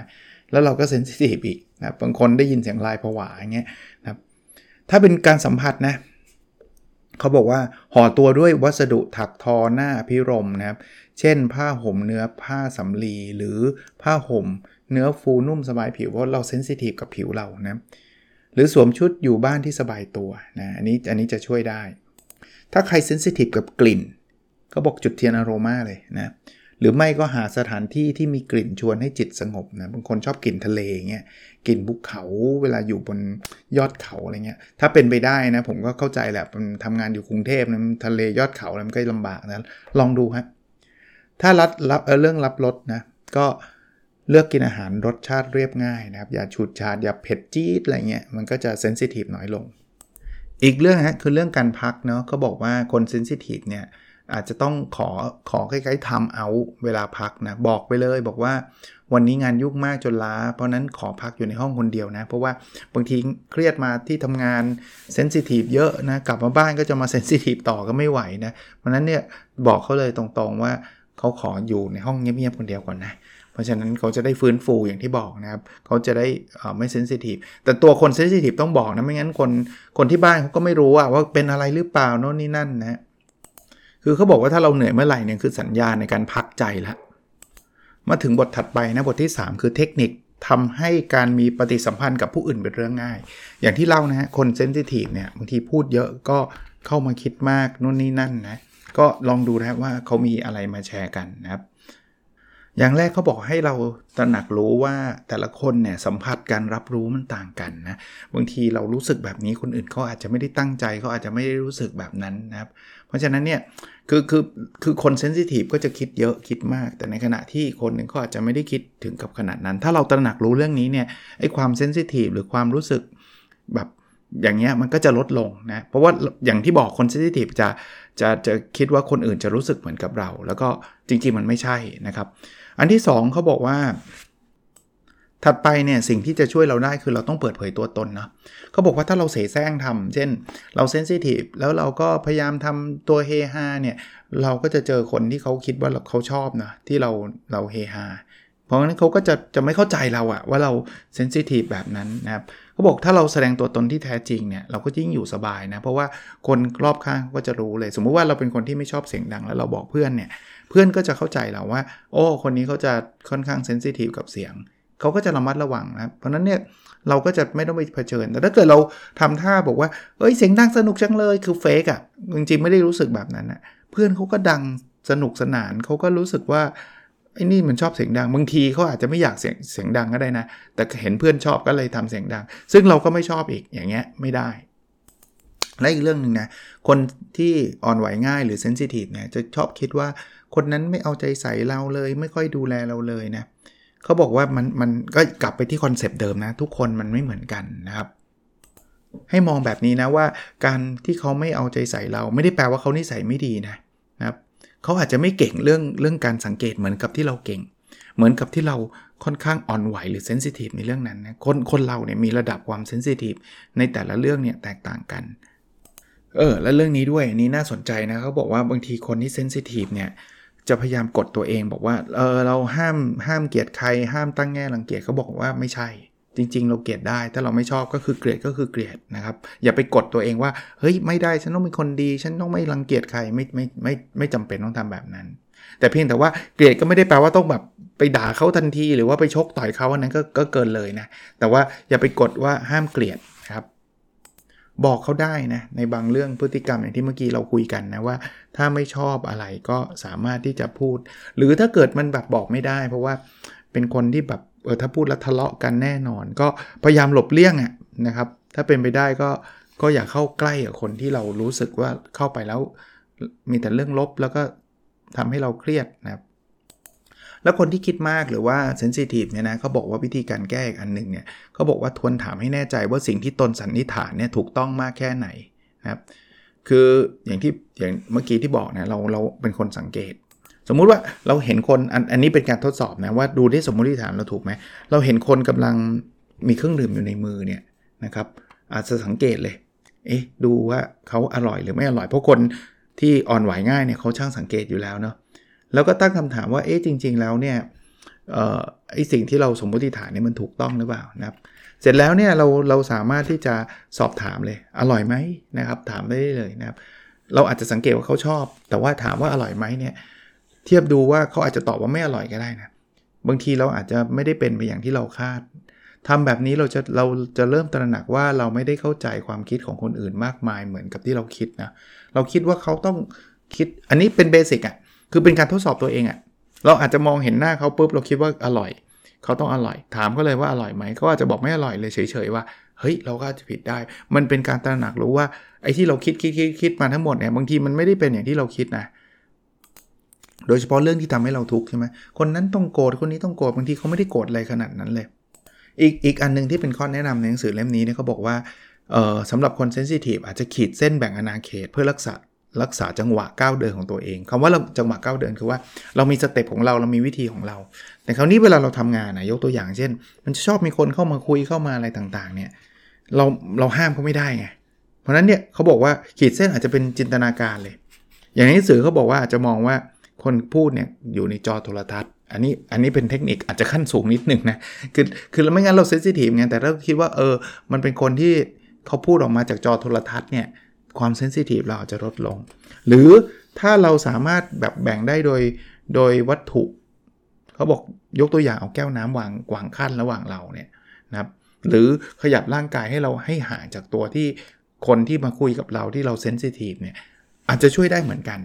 แล้วเราก็เซนซิทีฟอีกนะบางคนได้ยินเสียงลายผวาอย่างเงี้ยนะครับ ถ้าเป็นการสัมผัสนะเขาบอกว่าห่อตัวด้วยวัสดุถักทอหน้าพิรมนะครับ เช่น ผ้าห่มเนื้อผ้าสำลีหรือผ้าห่มเนื้อฟูนุ่มสบายผิวเพราะเราเซนซิทีฟกับผิวเรานะหรือสวมชุดอยู่บ้านที่สบายตัวนะอันนี้อันนี้จะช่วยได้ ถ้าใครเซนซิทีฟกับกลิ่น ก็บอกจุดเทียนอโรมาเลยนะ หรือไม่ก็หาสถานที่ที่มีกลิ่นชวนให้จิตสงบนะบางคนชอบกลิ่นทะเลเงี้ยกลิ่นภูเขาเวลาอยู่บนยอดเขาอะไรเงี้ยถ้าเป็นไปได้นะผมก็เข้าใจแหละทำงานอยู่กรุงเทพนะทะเลยอดเขาแล้วมันก็ลำบากนะลองดูครับถ้ารับรับเรื่องรับรสนะก็เลือกกินอาหารรสชาติเรียบง่ายนะครับ อย่าฉุดฉาดอย่าเผ็ดจี๊ดอะไรเงี้ยมันก็จะเซนซิทีฟน้อยลง อีกเรื่องฮะคือเรื่องการพักเนาะก็บอกว่าคนเซนซิทีฟเนี่ย อาจจะต้องขอขอคล้ายๆทำเอาเวลาพักนะบอกไปเลยบอกว่าวันนี้งานยุ่งมากจนล้า เพราะนั้นขอพักอยู่ในห้องคนเดียวนะ เพราะว่าบางทีเครียดมาที่ทำงาน sensitive เยอะนะกลับมาบ้านก็จะมา sensitive ต่อก็ไม่ไหวนะเพราะนั้นเนี่ยบอกเขาเลยตรงๆว่าเขาขออยู่ในห้องเงียบๆคนเดียวก่อนนะเพราะราะฉะนั้นเขาจะได้ฟื้นฟูอย่างที่บอกนะครับเขาจะได้ไม่ sensitive แต่ตัวคน sensitive ต้องบอกนะไม่งั้นคนคนที่บ้านเขาก็ไม่รู้ว่าเป็นอะไรหรือเปล่าโน่นนี่นั่นนะ คือเขาบอกว่าถ้าเราเหนื่อยเมื่อไหร่เนี่ยคือสัญญาณในการพักใจแล้วมาถึงบทถัดไปนะบทที่ 3 คือเทคนิคทำให้การมีปฏิสัมพันธ์กับผู้อื่นเป็นเรื่องง่าย อย่างที่เล่านะฮะคนเซนซิทีฟเนี่ยบางทีพูดเยอะก็เข้ามาคิดมากนู่นนี่นั่นนะก็ลองดูนะว่าเขามีอะไรมาแชร์กันนะครับ อย่างแรกเขาบอกให้เราตระหนักรู้ว่าแต่ละคนเนี่ยสัมผัสการรับรู้มันต่างกันนะบางทีเรารู้สึกแบบนี้คนอื่นเขาอาจจะไม่ได้ตั้งใจเขาอาจจะไม่ได้รู้สึกแบบนั้นนะครับ เพราะฉะนั้นเนี่ย คือคือคือคนเซนซิทีฟก็จะคิดเยอะคิดมาก แต่ในขณะที่คนหนึ่งเขาอาจจะไม่ได้คิดถึงกับขนาดนั้น ถ้าเราตระหนักรู้เรื่องนี้เนี่ยไอ้ความเซนซิทีฟหรือความรู้สึกแบบอย่างเงี้ยมันก็จะลดลงนะเพราะว่าอย่างที่บอกคนเซนซิทีฟจะจะจะคิดว่าคนอื่นจะรู้สึกเหมือนกับเรา แล้วก็จริงๆมันไม่ใช่นะครับ อันที่ 2เขาบอกว่า ถัดไปเนี่ยสิ่งที่จะช่วยเราได้คือเราต้องเปิดเผยตัวตนเนาะเขาบอกว่าถ้าเราเสแสร้งทำเช่น เราเซนซิทีฟแล้วเราก็พยายามทำตัวเฮฮาเนี่ยเราก็จะเจอคนที่เขาคิดว่าเขาชอบนะที่เราเราเฮฮาเพราะงั้นเขาก็จะจะไม่เข้าใจเราอะว่าเราเซนซิทีฟแบบนั้นนะครับเขาบอกถ้าเราแสดงตัวตนที่แท้จริงเนี่ยเราก็ยิ่งอยู่สบายนะเพราะว่าคนรอบข้างก็จะรู้เลย สมมุติว่าเราเป็นคนที่ไม่ชอบเสียงดังแล้วเราบอกเพื่อนเนี่ยเพื่อนก็จะเข้าใจเราว่า โอ้คนนี้เขาจะค่อนข้างเซนซิทีฟกับเสียง เขาก็จะระมัดระวังนะเพราะนั้นเนี่ยเราก็จะไม่ต้องไปเผชิญ แต่ถ้าเกิดเราทำท่าบอกว่าเอ้ยเสียงดังสนุกจังเลยคือเฟกอะ่ะจริงๆไม่ได้รู้สึกแบบนั้นนะเพื่อนเขาก็ดังสนุกสนานเขาก็รู้สึกว่าไอ้นี่มันชอบเสียงดังบางทีเขาอาจจะไม่อยากเสียงเสียงดังก็ได้นะ แต่เห็นเพื่อนชอบก็เลยทำเสียงดัง ซึ่งเราก็ไม่ชอบอีกอย่างเงี้ยไม่ได้ และอีกเรื่องหนึ่งนะคนที่อ่อนไหวง่ายหรือเซนซิทีฟเนี่ยจะชอบคิดว่าคนนั้นไม่เอาใจใส่เราเลย ไม่ค่อยดูแลเราเลยนะเเขาบอกว่ามันมันก็กลับไปที่ concept เดิมนะ ทุกคนมันไม่เหมือนกันนะครับ ให้มองแบบนี้นะว่าการที่เขาไม่เอาใจใส่เราไม่ได้แปลว่าเขานิสัยไม่ดีนะนะครับเขาอาจจะไม่เก่งเรื่องเรื่องการสังเกตเหมือนกับที่เราเก่ง เหมือนกับที่เราค่อนข้างอ่อนไหวหรือ sensitive ในเรื่องนั้นนะคนคนเราเนี่ยมีระดับความ sensitive ในแต่ละเรื่องเนี่ยแตกต่างกันเออและเรื่องนี้ด้วยนี่น่าสนใจนะเขาบอกว่าบางทีคนที่ sensitive เนี่ย จะพยายามกดตัวเองบอกว่าเออเราห้ามห้ามเกลียดใคร ห้ามตั้งแง่รังเกียจเขาบอกว่าไม่ใช่ จริง ๆ เราเกลียดได้ ถ้าเราไม่ชอบก็คือเกลียดก็คือเกลียดนะครับ อย่าไปกดตัวเองว่าเฮ้ยไม่ได้ฉันต้องเป็นคนดี ฉันต้องไม่รังเกียจใครไม่ไม่ไม่ไม่จำเป็นต้องทำแบบนั้น แต่เพียงแต่ว่าเกลียดก็ไม่ได้แปลว่าต้องแบบไปด่าเขาทันที หรือว่าไปชกต่อยเขาอันนั้นก็ก็เกินเลยนะแต่ว่าอย่าไปกดว่าห้ามเกลียด บอกเขาได้นะในบางเรื่องพฤติกรรมอย่างที่เมื่อกี้เราคุยกันนะว่า ถ้าไม่ชอบอะไรก็สามารถที่จะพูด หรือถ้าเกิดมันแบบบอกไม่ได้ เพราะว่าเป็นคนที่แบบเออถ้าพูดแล้วทะเลาะกันแน่นอน ก็พยายามหลบเลี่ยงอะนะครับ ถ้าเป็นไปได้ก็ก็อย่าเข้าใกล้กับคนที่เรารู้สึกว่าเข้าไปแล้ว มีแต่เรื่องลบแล้วก็ทำให้เราเครียดนะครับ แล้วคนที่คิดมากหรือว่าเซนซิทีฟเนี่ยนะเขาบอกว่าวิธีการแก้อีกอันหนึ่งเนี่ยเขาบอกว่าทวนถามให้แน่ใจว่าสิ่งที่ตนสันนิษฐานเนี่ยถูกต้องมากแค่ไหนนะครับคืออย่างที่อย่างเมื่อกี้ที่บอกนะเราเราเป็นคนสังเกต สมมุติว่าเราเห็นคนอันอันนี้เป็นการทดสอบนะว่าดูที่สมมติฐานเราถูกไหมเราเห็นคนกำลังมีเครื่องดื่มอยู่ในมือเนี่ยนะครับอาจจะสังเกตเลย เอ๊ะ ดูว่าเขาอร่อยหรือไม่อร่อย เพราะคนที่อ่อนไหวง่ายเนี่ยเขาช่างสังเกตอยู่แล้วเนาะ แล้วก็ตั้งคำถามว่าเอ๊ะจริง ๆ แล้วเนี่ยไอสิ่งที่เราสมมติฐานนี่มันถูกต้องหรือเปล่านะครับ เสร็จแล้วเนี่ยเราเราสามารถที่จะสอบถามเลย อร่อยไหมนะครับ ถามได้เลยนะครับ เราอาจจะสังเกตว่าเขาชอบ แต่ว่าถามว่าอร่อยไหมเนี่ยเทียบดูว่าเขาอาจจะตอบว่าไม่อร่อยก็ได้นะบางทีเราอาจจะไม่ได้เป็นไปอย่างที่เราคาดทำแบบนี้เราจะเราจะเริ่มตระหนักว่าเราไม่ได้เข้าใจความคิดของคนอื่นมากมายเหมือนกับที่เราคิดนะเราคิดว่าเขาต้องคิดอันนี้เป็นเบสิกอะ่ะ คือเป็นการทดสอบตัวเองอะ่ะเราอาจจะมองเห็นหน้าเขาปุ๊บเราคิดว่าอร่อย เขาต้องอร่อย ถามเขาเลยว่าอร่อยไหมเขาอาจจะบอกไม่อร่อยเลยเฉยๆว่าเฮ้ยเราก็จะผิดได้ มันเป็นการตระหนักรู้ว่าไอ้ที่เราคิดคิดคิดคิดมาทั้งหมดเนี่ยบางทีมันไม่ได้เป็นอย่างที่เราคิดนะ โดยเฉพาะเรื่องที่ทำให้เราทุกข์ใช่ไหมคนนั้นต้องโกรธคนนี้ต้องโกรธบางทีเขาไม่ได้โกรธอะไรขนาดนั้นเลย อีกอีกอันนึงที่เป็นข้อแนะนำในหนังสือเล่มนี้เนี่ยเขาบอกว่าเออสำหรับคนเซนซิทีฟอาจจะขีดเส้นแบ่งอนาเขตเพื่อรักษา รักษาจังหวะก้าวเดินของตัวเองคำว่าเราจังหวะก้าวเดินคือว่า เรามี step ของเราเรามีวิธีของเรา แต่คราวนี้เวลาเราทำงานนะยกตัวอย่างเช่น มันชอบมีคนเข้ามาคุยเข้ามาอะไรต่างๆ เนี่ยเราเราห้ามเขาไม่ได้ไงเพราะนั้นเนี่ยเขาบอกว่าขีดเส้นอาจจะเป็นจินตนาการเลย อย่างนี้สื่อเขาบอกว่าอาจจะมองว่าคนพูดเนี่ยอยู่ในจอโทรทัศน์ อันนี้อันนี้เป็นเทคนิคอาจจะขั้นสูงนิดหนึ่งนะคือคือไม่งั้นเรา sensitive ไงแต่เราคิดว่าเออมันเป็นคนที่เขาพูดออกมาจากจอโทรทัศน์เนี่ย ความเซนซิทีฟเราอาจจะลดลง หรือถ้าเราสามารถแบบแบ่งได้โดยโดยวัตถุเขาบอกยกตัวอย่างเอาแก้วน้ำวางวางขั้นระหว่างเราเนี่ยนะครับหรือขยับร่างกายให้เราให้ห่างจากตัวที่คนที่มาคุยกับเราที่เราเซนซิทีฟเนี่ยอาจจะช่วยได้เหมือนกัน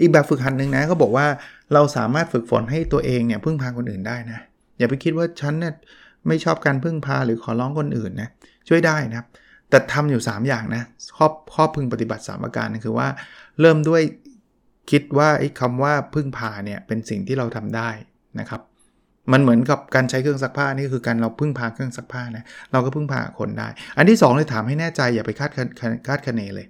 อีกแบบฝึกหัดหนึ่งนะเขาบอกว่าเราสามารถฝึกฝนให้ตัวเองเนี่ยพึ่งพาคนอื่นได้นะอย่าไปคิดว่าฉันเนี่ยไม่ชอบการพึ่งพาหรือขอร้องคนอื่นนะช่วยได้นะครับ แต่ทำอยู่ 3 อย่างนะข้อข้อพึงปฏิบัติ 3 ประการคือว่า เริ่มด้วยคิดว่าไอ้คำว่าพึ่งพาเนี่ยเป็นสิ่งที่เราทำได้นะครับ มันเหมือนกับการใช้เครื่องซักผ้านี่คือการเราพึ่งพาเครื่องซักผ้านะเราก็พึ่งพาคนได้ อันที่2เลยถามให้แน่ใจอย่าไปคาดคาดคะเนเลย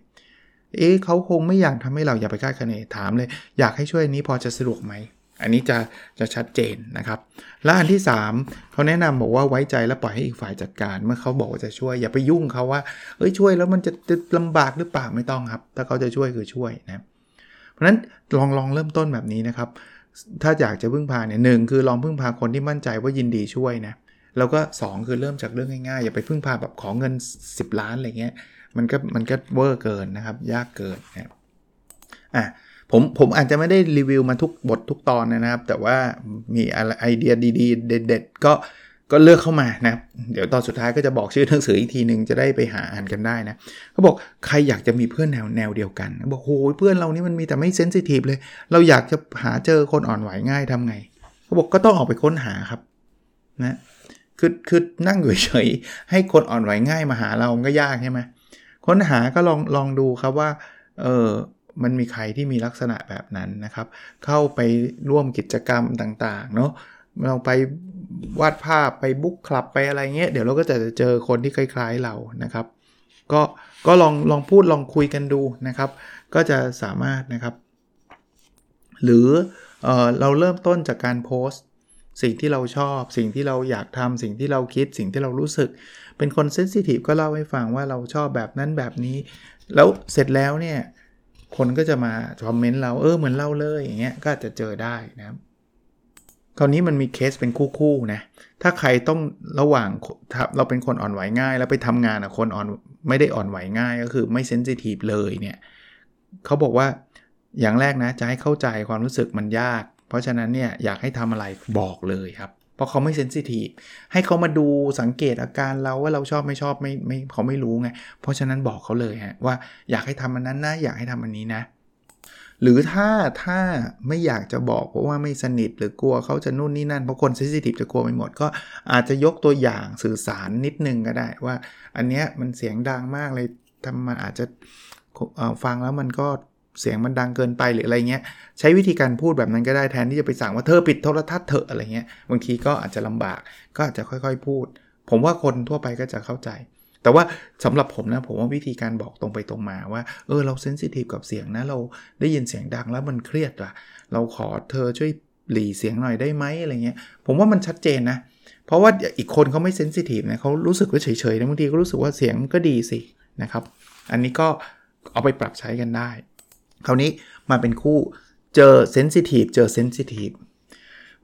เอ๊ะเขาคงไม่อยากทำให้เราอย่าไปคาดคะเนถามเลย อยากให้ช่วยนี้พอจะสะดวกไหม อันนี้จะจะชัดเจนนะครับ และอันที่ 3เขาแนะนำบอกว่าไว้ใจและปล่อยให้อีกฝ่ายจัดการ เมื่อเขาบอกว่าจะช่วยอย่าไปยุ่งเขาว่าเอ้ยช่วยแล้วมันจะจะลำบากหรือเปล่าไม่ต้องครับ ถ้าเขาจะช่วยคือช่วยนะเพราะฉะนั้นลองลองเริ่มต้นแบบนี้นะครับ ถ้าอยากจะพึ่งพาเนี่ยหนึ่งคือลองพึ่งพาคนที่มั่นใจว่ายินดีช่วยนะแล้วก็ 2 คือเริ่มจากเรื่องง่ายๆ อย่าไปพึ่งพาแบบขอเงิน 10 ล้านอะไรเงี้ยมันก็มันก็เวอร์เกินนะครับ ยากเกินนะอะ ผมผมอาจจะไม่ได้รีวิวมาทุกบททุกตอนนะครับ แต่ว่ามีไอเดียดีๆ เด็ด ๆ ก็ก็เลือกเข้ามานะ เดี๋ยวตอนสุดท้ายก็จะบอกชื่อหนังสืออีกทีหนึ่งจะได้ไปหาอ่านกันได้นะเขาบอกใครอยากจะมีเพื่อนแนวแนวเดียวกันบอกโอ้ยเพื่อนเรานี่มันมีแต่ไม่เซนซิทีฟเลย เราอยากจะหาเจอคนอ่อนไหวง่ายทำไงเขาบอกก็ต้องออกไปค้นหาครับนะคือคือนั่งอยู่เฉยให้คนอ่อนไหวง่ายมาหาเราก็ยากใช่ไหมค้นหาก็ลองลองดูครับว่าเออ มันมีใครที่มีลักษณะแบบนั้นนะครับ เข้าไปร่วมกิจกรรมต่างๆเนาะเราไปวาดภาพไปบุ๊กคลับไปอะไรเงี้ยเดี๋ยวเราก็จะเจอคนที่คล้าย ๆเรานะครับ ก็ก็ลองลองพูดลองคุยกันดูนะครับ ก็จะสามารถนะครับ หรือเออเราเริ่มต้นจากการโพสต์ สิ่งที่เราชอบ สิ่งที่เราอยากทำสิ่งที่เราคิด สิ่งที่เรารู้สึก เป็นคนเซนซิทีฟก็เล่าให้ฟังว่าเราชอบแบบนั้นแบบนี้ แล้วเสร็จแล้วเนี่ย คนก็จะมาคอมเมนต์เราเออเหมือนเราเลยอย่างเงี้ยก็จะเจอได้นะครับคราวนี้มันมีเคสเป็นคู่ๆนะถ้าใครต้องระหว่างเราเป็นคนอ่อนไหวง่าย แล้วไปทำงานกับคนอ่อนไม่ได้อ่อนไหวง่ายก็คือไม่เซนซิทีฟเลยเนี่ยเขาบอกว่าอย่างแรกนะจะให้เข้าใจความรู้สึกมันยาก เพราะฉะนั้นเนี่ยอยากให้ทำอะไรบอกเลยครับ เพราะเขาไม่เซนซิทีฟให้เขามาดูสังเกตอาการเราว่าเราชอบไม่ชอบไม่ไม่เขาไม่รู้ไง เพราะฉะนั้นบอกเขาเลยฮะว่าอยากให้ทำอันนั้นนะอยากให้ทำอันนี้นะ หรือถ้าถ้าไม่อยากจะบอกเพราะว่าไม่สนิทหรือกลัวเขาจะนู่นนี่นั่นเพราะคนเซนซิทีฟจะกลัวไปหมด ก็อาจจะยกตัวอย่างสื่อสารนิดนึงก็ได้ว่า อันเนี้ยมันเสียงดังมากเลยทำมันอาจจะฟังแล้วมันก็ เสียงมันดังเกินไปหรืออะไรเงี้ยใช้วิธีการพูดแบบนั้นก็ได้แทนที่จะไปสั่งว่าเธอปิดโทรทัศน์เถอะอะไรเงี้ยบางทีก็อาจจะลำบากก็อาจจะค่อยๆพูด ผมว่าคนทั่วไปก็จะเข้าใจ แต่ว่าสำหรับผมนะผมว่าวิธีการบอกตรงไปตรงมาว่าเออเราเซนซิทีฟกับเสียงนะเราได้ยินเสียงดังแล้วมันเครียดว่ะเราขอเธอช่วยหลีเสียงหน่อยได้ไหมอะไรเงี้ยผมว่ามันชัดเจนนะเพราะว่าอีกคนเขาไม่เซนซิทีฟนะเขารู้สึกว่าเฉยๆนะบางทีก็รู้สึกว่าเสียงก็ดีสินะครับ อันนี้ก็เอาไปปรับใช้กันได้ คราวนี้มาเป็นคู่เจอ sensitive เจอ sensitive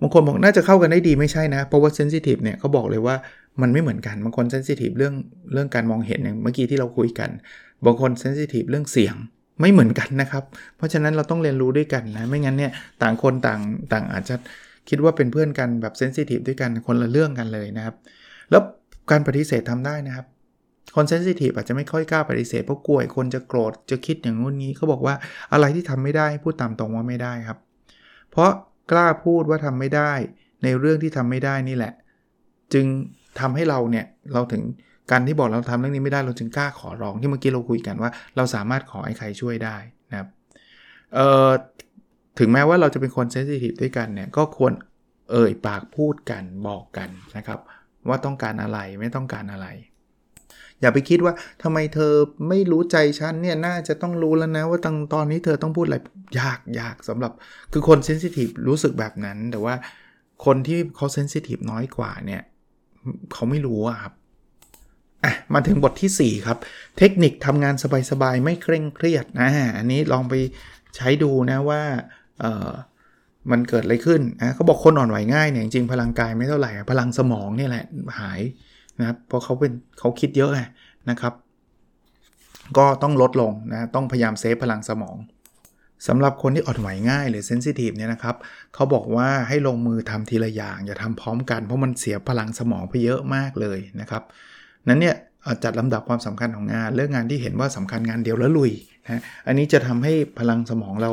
บางคนบอกน่าจะเข้ากันได้ดีไม่ใช่นะ เพราะว่า sensitive เนี่ยเขาบอกเลยว่ามันไม่เหมือนกัน บางคน sensitive เรื่องเรื่องการมองเห็นอย่างเมื่อกี้ที่เราคุยกัน บางคน sensitive เรื่องเสียงไม่เหมือนกันนะครับ เพราะฉะนั้นเราต้องเรียนรู้ด้วยกันนะ ไม่งั้นเนี่ยต่างคนต่างต่างอาจจะคิดว่าเป็นเพื่อนกันแบบ sensitive ด้วยกันคนละเรื่องกันเลยนะครับ แล้วการปฏิเสธทำได้นะครับ คนเซนซิทีฟอาจจะไม่ค่อยกล้าปฏิเสธเพราะกลัวคนจะโกรธจะคิดอย่างงู้นนี้เขาบอกว่าอะไรที่ทำไม่ได้พูดตามตรงว่าไม่ได้ครับ เพราะกล้าพูดว่าทำไม่ได้ ในเรื่องที่ทำไม่ได้นี่แหละ จึงทำให้เราเนี่ยเราถึงการที่บอกเราทำเรื่องนี้ไม่ได้เราจึงกล้าขอร้องที่เมื่อกี้เราคุยกันว่า เราสามารถขอให้ใครช่วยได้นะครับเอ่อถึงแม้ว่าเราจะเป็นคนเซนซิทีฟด้วยกันเนี่ยก็ควรเอ่ยปากพูดกันบอกกันนะครับ ว่าต้องการอะไรไม่ต้องการอะไร อย่าไปคิดว่าทำไมเธอไม่รู้ใจฉันเนี่ยน่าจะต้องรู้แล้วนะว่าตอนตอนนี้เธอต้องพูดอะไรยากยากสำหรับ คือคนเซนซิทีฟรู้สึกแบบนั้น แต่ว่าคนที่เขาเซนซิทีฟน้อยกว่าเนี่ยเขาไม่รู้อะครับอะมาถึงบทที่ 4 ครับ เทคนิคทำงานสบายๆ ไม่เคร่งเครียดนะอันนี้ลองไปใช้ดูนะว่าเออมันเกิดอะไรขึ้นนะเขาบอกคนอ่อนไหวง่ายเนี่ยจริงพลังกายไม่เท่าไหร่ พลังสมองนี่แหละหาย นะครับเพราะเขาเป็นเขาคิดเยอะไงนะครับ ก็ต้องลดลงนะต้องพยายาม save พลังสมองสำหรับคนที่อ่อนไหวง่ายหรือ sensitive เนี่ยนะครับเขาบอกว่าให้ลงมือทำทีละอย่าง อย่าทำพร้อมกันเพราะมันเสียพลังสมองไปเยอะมากเลยนะครับนั้นเนี่ยจัดลำดับความสำคัญของงานเรื่องงานที่เห็นว่าสำคัญงานเดียวแล้วลุยนะอันนี้จะทำให้พลังสมองเรา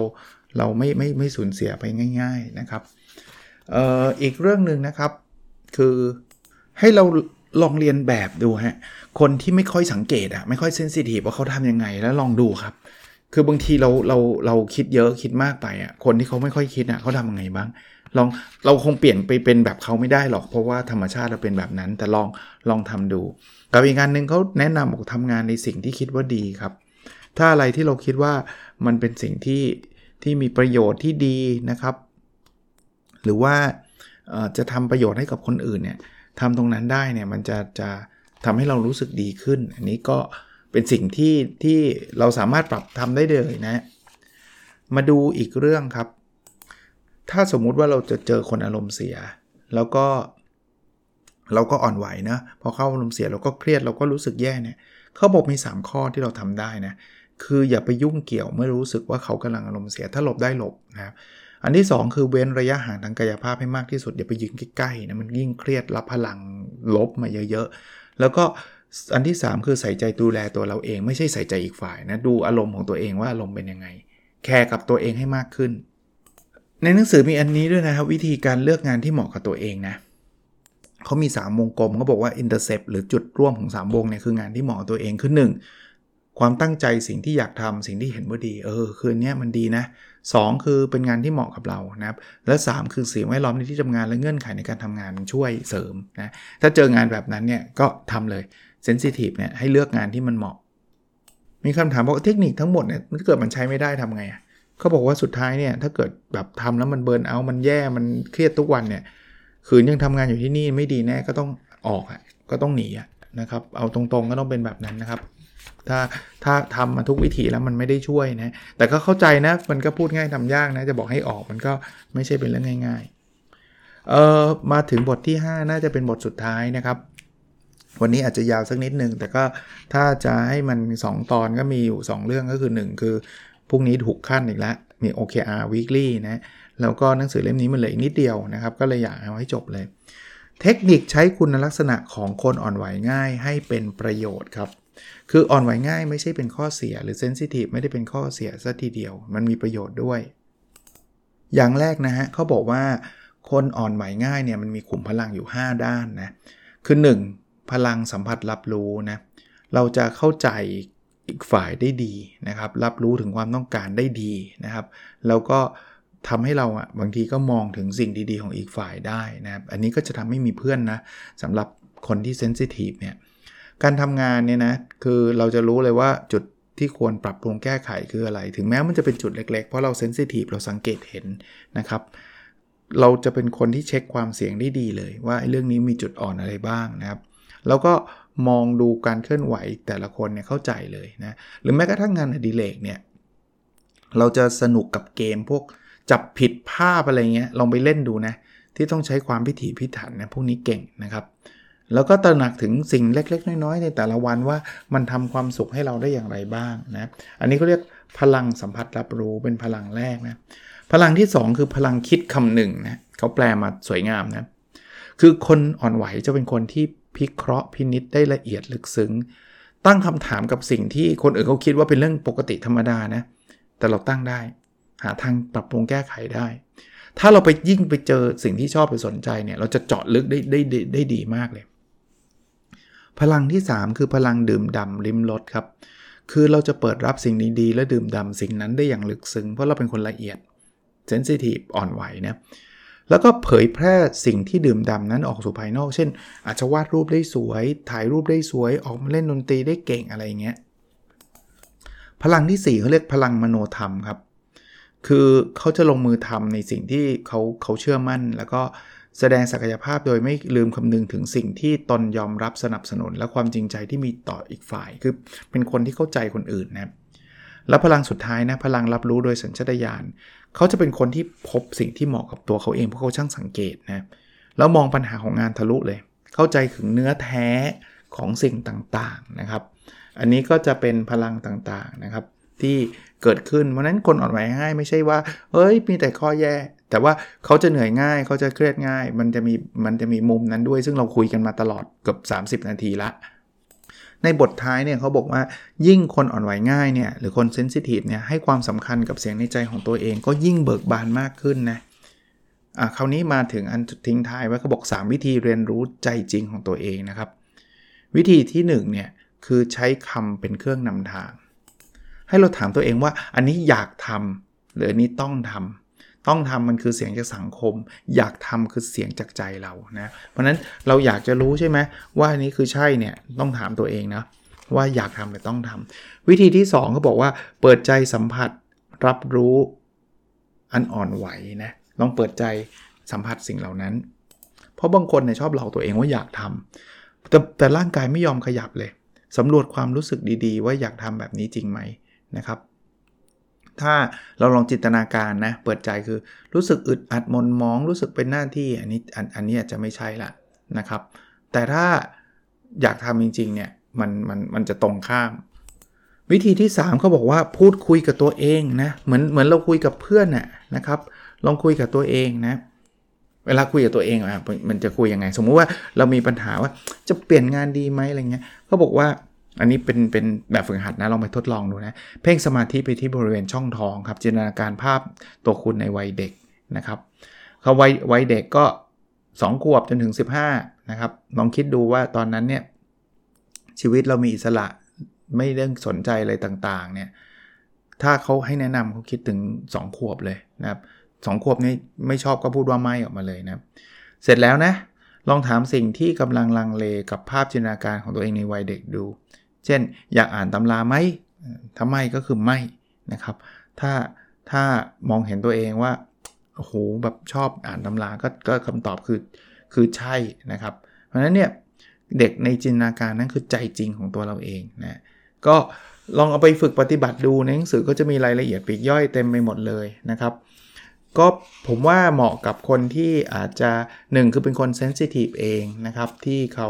เราไม่ไม่ไม่สูญเสียไปง่าย ๆนะครับอออีกเรื่องหนึ่งนะครับ คือให้เรา ลองเรียนแบบดูฮะ คนที่ไม่ค่อยสังเกตอะไม่ค่อยเซนซิทีฟว่าเขาทำยังไงแล้วลองดูครับ คือบางทีเราเราเราคิดเยอะคิดมากไปอะคนที่เขาไม่ค่อยคิดอะเขาทำยังไงบ้าง ลองเราคงเปลี่ยนไปเป็นแบบเขาไม่ได้หรอก เพราะว่าธรรมชาติเราเป็นแบบนั้น แต่ลองลองทำดู กับอีกงานหนึ่งเขาแนะนำบอกทำงานในสิ่งที่คิดว่าดีครับ ถ้าอะไรที่เราคิดว่ามันเป็นสิ่งที่ที่มีประโยชน์ที่ดีนะครับ หรือว่าจะทำประโยชน์ให้กับคนอื่นเนี่ย ทำตรงนั้นได้เนี่ยมันจะจะทำให้เรารู้สึกดีขึ้น อันนี้ก็เป็นสิ่งที่ที่เราสามารถปรับทำได้เลยนะ มาดูอีกเรื่องครับ ถ้าสมมุติว่าเราจะเจอคนอารมณ์เสีย แล้วก็เราก็อ่อนไหวนะพอเข้าอารมณ์เสียเราก็เครียดเราก็รู้สึกแย่เนี่ยเขาบอกมี 3 ข้อที่เราทำได้นะคืออย่าไปยุ่งเกี่ยวเมื่อรู้สึกว่าเขากำลังอารมณ์เสียถ้าหลบได้หลบนะครับ อันที่ 2 คือเว้นระยะห่างทางกายภาพให้มากที่สุดอย่าไปยืนใกล้ๆนะมันยิ่งเครียดรับพลังลบมาเยอะๆ แล้วก็อันที่ 3 คือใส่ใจดูแลตัวเราเอง ไม่ใช่ใส่ใจอีกฝ่ายนะดูอารมณ์ของตัวเองว่าอารมณ์เป็นยังไง แคร์กับตัวเองให้มากขึ้น ในหนังสือมีอันนี้ด้วยนะครับ วิธีการเลือกงานที่เหมาะกับตัวเองนะเขามี 3 วงกลมเขาบอกว่า intercept หรือจุดร่วมของ 3 วงเนี่ยคืองานที่เหมาะตัวเองคือ1ความตั้งใจสิ่งที่อยากทำสิ่งที่เห็นว่าดี เออ คืนนี้มันดีนะ 2 คือเป็นงานที่เหมาะกับเรานะครับและ 3 คือสิ่งแวดล้อมในที่ทำงานและเงื่อนไขในการทำงานช่วยเสริมนะถ้าเจองานแบบนั้นเนี่ยก็ทำเลยเซนซิทีฟเนี่ยให้เลือกงานที่มันเหมาะ มีคำถามว่าเทคนิคทั้งหมดเนี่ยถ้าเกิดมันใช้ไม่ได้ทำไงเขาบอกว่าสุดท้ายเนี่ยถ้าเกิดแบบทำแล้วมันเบิร์นเอา มันแย่มันเครียดทุกวันเนี่ยคืนยังทำงานอยู่ที่นี่ไม่ดีแน่ก็ต้องออกอะก็ต้องหนีอะนะครับเอาตรงๆก็ต้องเป็นแบบนั้นนะครับ ถ้าถ้าทำมาทุกวิธีแล้วมันไม่ได้ช่วยนะ แต่ก็เข้าใจนะ มันก็พูดง่ายทำยากนะ จะบอกให้ออกมันก็ไม่ใช่เป็นเรื่องง่าย ๆ เออมาถึงบทที่ 5 น่าจะเป็นบทสุดท้ายนะครับ วันนี้อาจจะยาวสักนิดนึง แต่ก็ถ้าจะให้มัน 2 ตอนก็มีอยู่ 2 เรื่องก็คือ 1 คือพรุ่งนี้ถูกขั้นอีกแล้ว มี OKR weekly นะ แล้วก็หนังสือเล่มนี้มันเหลืออีกนิดเดียวนะครับ ก็เลยอยากเอาให้จบเลย เทคนิคใช้คุณลักษณะของคนอ่อนไหวง่ายให้เป็นประโยชน์ครับ คืออ่อนไหวง่ายไม่ใช่เป็นข้อเสียหรือเซนซิทีฟไม่ได้เป็นข้อเสียซะทีเดียว มันมีประโยชน์ด้วย อย่างแรกนะฮะเขาบอกว่าคนอ่อนไหวง่ายเนี่ยมันมีขุมพลังอยู่ 5 ด้านนะคือ 1. พลังสัมผัสรับรู้นะเราจะเข้าใจอีกฝ่ายได้ดีนะครับ รับรู้ถึงความต้องการได้ดีนะครับ แล้วก็ทำให้เราอะบางทีก็มองถึงสิ่งดีๆ ของอีกฝ่ายได้นะครับ อันนี้ก็จะทำให้มีเพื่อนนะสำหรับคนที่เซนซิทีฟเนี่ย การทำงานเนี่ยนะคือเราจะรู้เลยว่าจุดที่ควรปรับปรุงแก้ไขคืออะไร ถึงแม้มันจะเป็นจุดเล็กๆ เพราะเราเซนซิทีฟเราสังเกตเห็นนะครับเราจะเป็นคนที่เช็คความเสี่ยงได้ดีเลย ว่าเรื่องนี้มีจุดอ่อนอะไรบ้างนะครับแล้วก็มองดูการเคลื่อนไหวแต่ละคนเนี่ยเข้าใจเลยนะหรือแม้กระทั่งงานอดิเรกเนี่ยเราจะสนุกกับเกมพวกจับผิดภาพอะไรเงี้ยลองไปเล่นดูนะที่ต้องใช้ความพิถีพิถันนะพวกนี้เก่งนะครับ แล้วก็ตระหนักถึงสิ่งเล็ก ๆ น้อย ๆ ในแต่ละวันว่ามันทำความสุขให้เราได้อย่างไรบ้างนะ อันนี้เขาเรียกพลังสัมผัสรับรู้เป็นพลังแรกนะ พลังที่ 2 คือพลังคิดคำหนึ่งนะเขาแปลมาสวยงามนะ คือคนอ่อนไหวจะเป็นคนที่พิเคราะห์พินิษได้ละเอียดลึกซึ้ง ตั้งคำถามกับสิ่งที่คนอื่นเขาคิดว่าเป็นเรื่องปกติธรรมดานะ แต่เราตั้งได้ หาทางปรับปรุงแก้ไขได้ ถ้าเราไปยิ่งไปเจอสิ่งที่ชอบไปสนใจเนี่ย เราจะเจาะลึกได้ได้ได้ได้ดีมากเลย พลังที่ 3 คือพลังดื่มด่าริมรสครับ คือเราจะเปิดรับสิ่งดีๆและดื่มด่าสิ่งนั้นได้อย่างลึกซึ้งเพราะเราเป็นคนละเอียดเซนซิทีฟอ่อนไหวนะแล้วก็เผยแพร่สิ่งที่ดื่มด่านั้นออกสู่ภายนอก เช่น อาจจะวาดรูปได้สวย ถ่ายรูปได้สวย ออกมาเล่นดนตรีได้เก่งอะไรเงี้ยพลังที่ 4เขาเรียกพลังมโนธรรมครับ คือเขาจะลงมือทำในสิ่งที่เขาเขาเชื่อมั่น แล้วก็ แสดงศักยภาพโดยไม่ลืมคำนึงถึงสิ่งที่ตนยอมรับสนับสนุน และความจริงใจที่มีต่ออีกฝ่าย คือเป็นคนที่เข้าใจคนอื่นนะแล้วพลังสุดท้ายนะพลังรับรู้โดยสัญชาตญาณเขาจะเป็นคนที่พบสิ่งที่เหมาะกับตัวเขาเองเพราะเขาช่างสังเกตนะแล้วมองปัญหาของงานทะลุเลย เข้าใจถึงเนื้อแท้ของสิ่งต่างๆนะครับ อันนี้ก็จะเป็นพลังต่างๆนะครับ ที่ เกิดขึ้น เพราะนั้นคนอ่อนไหวง่ายไม่ใช่ว่า เอ้ย มีแต่ข้อแย่ แต่ว่าเขาจะเหนื่อยง่ายเขาจะเครียดง่าย มันจะมีมันจะมีมุมนั้นด้วย ซึ่งเราคุยกันมาตลอดเกือบ30 นาทีละในบทท้ายเนี่ยเขาบอกว่ายิ่งคนอ่อนไหวง่ายเนี่ยหรือคนเซนซิทีฟเนี่ยให้ความสำคัญกับเสียงในใจของตัวเองก็ยิ่งเบิกบานมากขึ้นนะอะคราวนี้มาถึงอันทิ้งท้ายไว้เขาบอก 3 วิธีเรียนรู้ใจจริงของตัวเองนะครับ วิธีที่1เนี่ยคือใช้คำเป็นเครื่องนำทาง ให้เราถามตัวเองว่าอันนี้อยากทำหรืออันนี้ต้องทำต้องทำมันคือเสียงจากสังคม อยากทำคือเสียงจากใจเรานะเพราะนั้นเราอยากจะรู้ใช่ไหมว่าอันนี้คือใช่เนี่ยต้องถามตัวเองนะว่าอยากทำหรือต้องทำวิธีที่2เขาบอกว่าเปิดใจสัมผัสรับรู้อันอ่อนไหวนะลองเปิดใจสัมผัสสิ่งเหล่านั้น เพราะบางคนเนี่ยชอบหลอกตัวเองว่าอยากทำแต่แต่ร่างกายไม่ยอมขยับเลยสำรวจความรู้สึกดีๆ ว่าอยากทำแบบนี้จริงไหม นะครับ ถ้าเราลองจินตนาการนะ เปิดใจคือรู้สึกอึดอัดมนมอง รู้สึกเป็นหน้าที่อันนี้อันอันนี้อาจจะไม่ใช่ละนะครับ แต่ถ้าอยากทำจริงๆเนี่ยมันมันมันจะตรงข้าม วิธีที่ 3เขาบอกว่าพูดคุยกับตัวเองนะเหมือนเหมือนเราคุยกับเพื่อนน่ะนะครับ ลองคุยกับตัวเองนะเวลาคุยกับตัวเองอะมันจะคุยยังไง สมมุติว่าเรามีปัญหาว่าจะเปลี่ยนงานดีไหมอะไรเงี้ยเขาบอกว่า อันนี้เป็นเป็นแบบฝึกหัดนะลองไปทดลองดูนะเพ่งสมาธิไปที่บริเวณช่องท้องครับจินตนาการภาพตัวคุณในวัยเด็กนะครับเขาวัยวัยเด็กก็ 2 ขวบจนถึง 15นะครับลองคิดดูว่าตอนนั้นเนี่ยชีวิตเรามีอิสระไม่เรื่องสนใจอะไรต่างๆเนี่ยถ้าเขาให้แนะนำเขาคิดถึง 2 ขวบเลยนะครับสขวบนี่ไม่ชอบก็พูดว่าไม่ออกมาเลยนะเสร็จแล้วนะลองถามสิ่งที่กำลังลังเลกับภาพจินตนาการของตัวเองในวัยเด็กดู ช่น อยากอ่านตำราไหมถ้าไม่ก็คือไม่นะครับ ถ้าถ้ามองเห็นตัวเองว่าโอ้โหแบบชอบอ่านตำราก็ก็คำตอบคือคือใช่นะครับ เพราะฉะนั้นเนี่ยเด็กในจินตนาการนั้นคือใจจริงของตัวเราเองนะก็ลองเอาไปฝึกปฏิบัติดูในหนังสือก็จะมีรายละเอียดปีกย่อยเต็มไปหมดเลยนะครับ ก็ผมว่าเหมาะกับคนที่อาจจะ1คือเป็นคนเซนซิทีฟเองนะครับ ที่เขา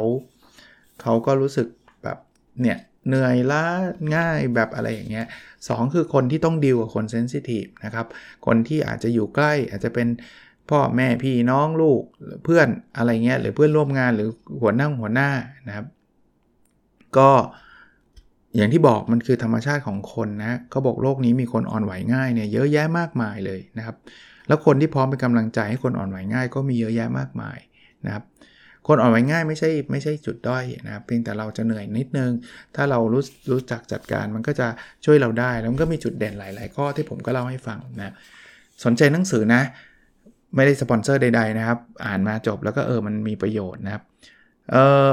เขาก็รู้สึกแบบเนี่ย เหนื่อยล้าง่ายแบบอะไรอย่างเงี้ยสคือคนที่ต้องดีลกับคนเซนซิทีฟนะครับ คนที่อาจจะอยู่ใกล้อาจจะเป็นพ่อแม่พี่น้องลูกเพื่อนอะไรเงี้ยหรือเพื่อนร่วมงานหรือหัวหน้าหัวหน้านะครับ ก็อย่างที่บอกมันคือธรรมชาติของคนนะเขาบอกโลกนี้มีคนอ่อนไหวง่ายเนี่ยเยอะแยะมากมายเลยนะครับ แล้วคนที่พร้อมเป็นกำลังใจให้คนอ่อนไหวง่าย ก็มีเยอะแยะมากมายนะครับ คนอ่อนไหวง่ายไม่ใช่ไม่ใช่จุดด้อยนะครับเพียงแต่เราจะเหนื่อยนิดนึง ถ้าเรารู้รู้จักจัดการมันก็จะช่วยเราได้ แล้วมันก็มีจุดเด่นหลาย ๆ ข้อที่ผมก็เล่าให้ฟังนะสนใจหนังสือนะ ไม่ได้สปอนเซอร์ใด ๆ นะครับ อ่านมาจบแล้วก็เออมันมีประโยชน์นะครับเออ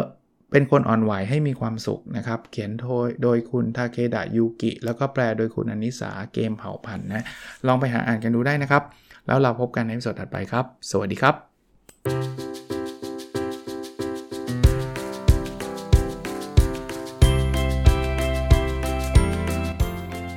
เป็นคนอ่อนไหวให้มีความสุขนะครับ เขียนโดยโดยคุณทาเคดะยูกิ แล้วก็แปลโดยคุณอนิสาเกมเผ่าพันนะ ลองไปหาอ่านกันดูได้นะครับ แล้วเราพบกันในสดถัดไปครับ สวัสดีครับ